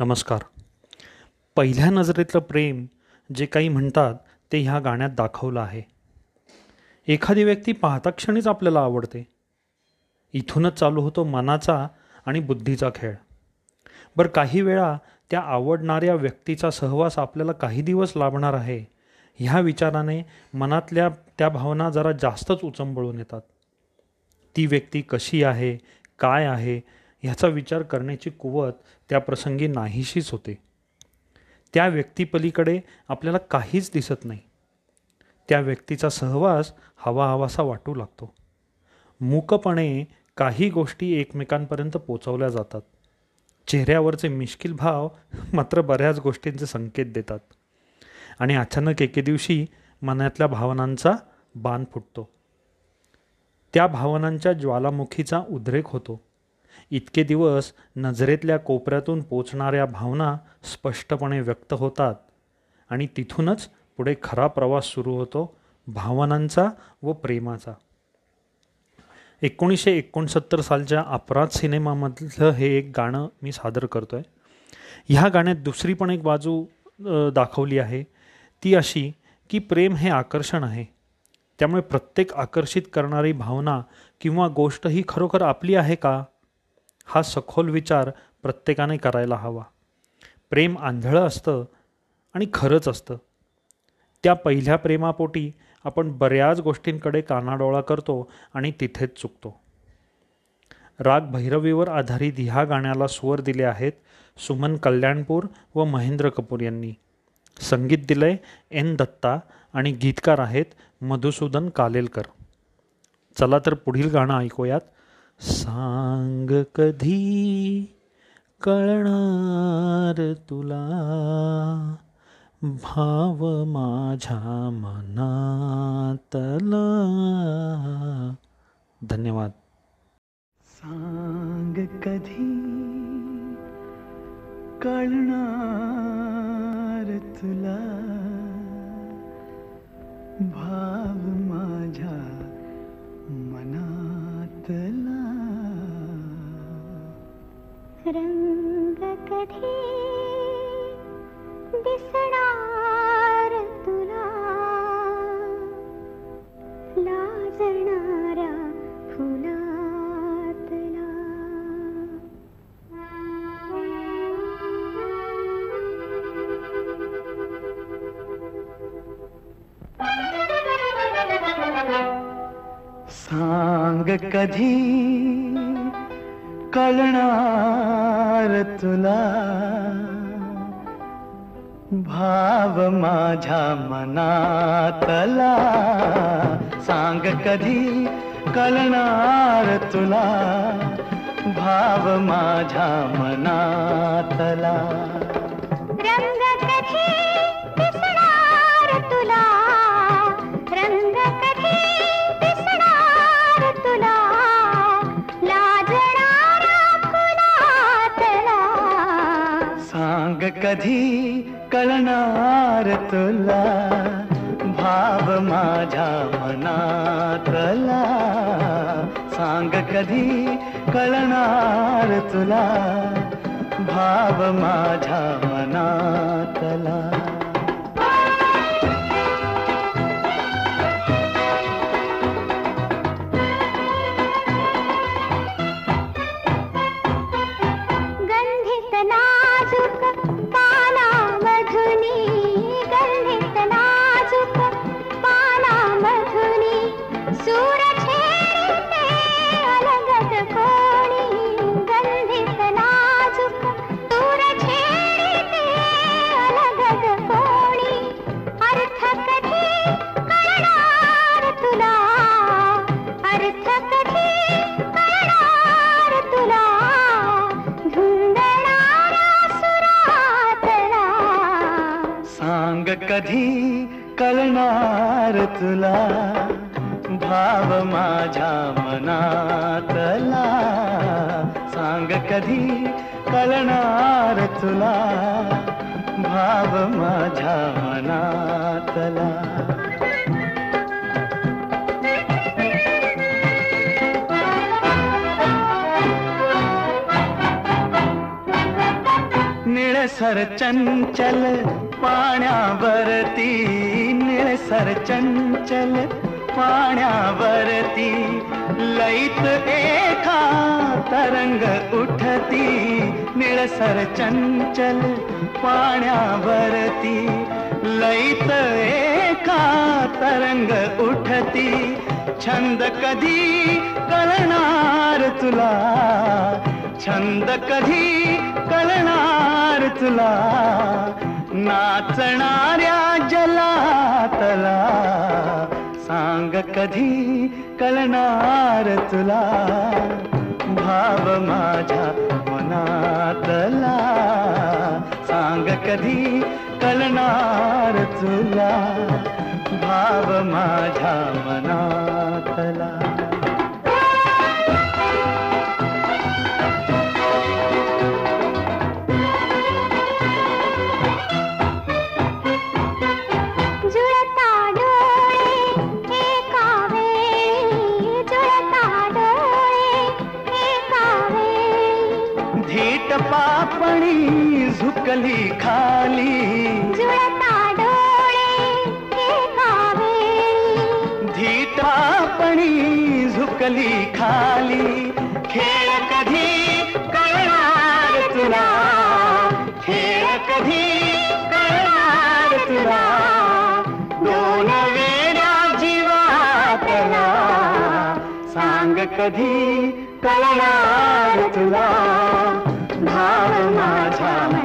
नमस्कार. पहिल्या नजरेतलं प्रेम जे काही म्हणतात ते ह्या गाण्यात दाखवलं आहे. एखादी व्यक्ती पाहता क्षणीच आपल्याला आवडते. इथूनच चालू होतो मनाचा आणि बुद्धीचा खेळ. बरं काही वेळा त्या आवडणाऱ्या व्यक्तीचा सहवास आपल्याला काही दिवस लाभणार आहे ह्या विचाराने मनातल्या त्या भावना जरा जास्तच उचंबळून येतात. ती व्यक्ती कशी आहे काय आहे ह्याचा विचार करण्याची कुवत त्या प्रसंगी नाहीशीच होते. त्या व्यक्तीपलीकडे आपल्याला काहीच दिसत नाही. त्या व्यक्तीचा सहवास हवा हवासा वाटू लागतो. मूकपणे काही गोष्टी एकमेकांपर्यंत पोचवल्या जातात. चेहऱ्यावरचे मिश्किल भाव मात्र बऱ्याच गोष्टींचे संकेत देतात. आणि अचानक एके दिवशी मनातल्या भावनांचा बाण फुटतो. त्या भावनांच्या ज्वालामुखीचा उद्रेक होतो. इतके दिवस नजरेतल्या कोपऱ्यातून पोचणाऱ्या भावना स्पष्टपणे व्यक्त होतात. आणि तिथूनच पुढे खरा प्रवास सुरू होतो भावनांचा व प्रेमाचा. एकोणीसशे एकोणसत्तर सालच्या अपराध सिनेमामधलं हे एक गाणं मी सादर करतो आहे ह्या गाण्यात दुसरी पण एक बाजू दाखवली आहे. ती अशी की प्रेम हे आकर्षण आहे. त्यामुळे प्रत्येक आकर्षित करणारी भावना किंवा गोष्ट ही खरोखर आपली आहे का? हा सखोल विचार प्रत्येकाने करायला हवा. प्रेम आंधळं असतं आणि खरंच असतं. त्या पहिल्या प्रेमापोटी आपण बऱ्याच गोष्टींकडे कानाडोळा करतो आणि तिथेच चुकतो. राग भैरवीवर आधारित ह्या गाण्याला स्वर दिले आहेत सुमन कल्याणपूर व महेंद्र कपूर यांनी. संगीत दिलंय एन दत्ता आणि गीतकार आहेत मधुसूदन कालेलकर. चला तर पुढील गाणं ऐकूयात. सांग कधी कळणार तुला? भाव माझ्या मनातला. धन्यवाद. सांग कधी कळणार तुला? भाव मग कधी कळणार तुला? भाव माझ्या मनातला. सांग कधी कळणार तुला? भाव माझ्या मनातला. कधी कळणार तुला? भाव माझ्या मनातला. सांग कधी कळणार तुला? भाव माझ्या मनातला. कधी कळणार तुला? भाव माझ्या मनातला. सांग कधी कळणार तुला? भाव माझ्या मनातला. निळसर चंचल पाण्यावरती निळसर चंचल पाण्यावरती लईत एका तरंग उठती निळसर चंचल पाण्यावरती लईत एका तरंग उठती छंद कधी कळणार तुला? छंद कधी कळणार तुला? नाचणाऱ्या जलातला सांग कधी कळणार तुला? भाव माझ्या मनातला सांग कधी कळणार तुला? भाव माझ्या मनातला. पापणी झुकली खाली. जुळता डोळे एका वेळी धीट पापणी झुकली खाली. खेळ कधी कळणार तुला? खेळ कधी कळणार तुला? दोन वेड्या जीवातला. सांग कधी कळणार तुला? माझा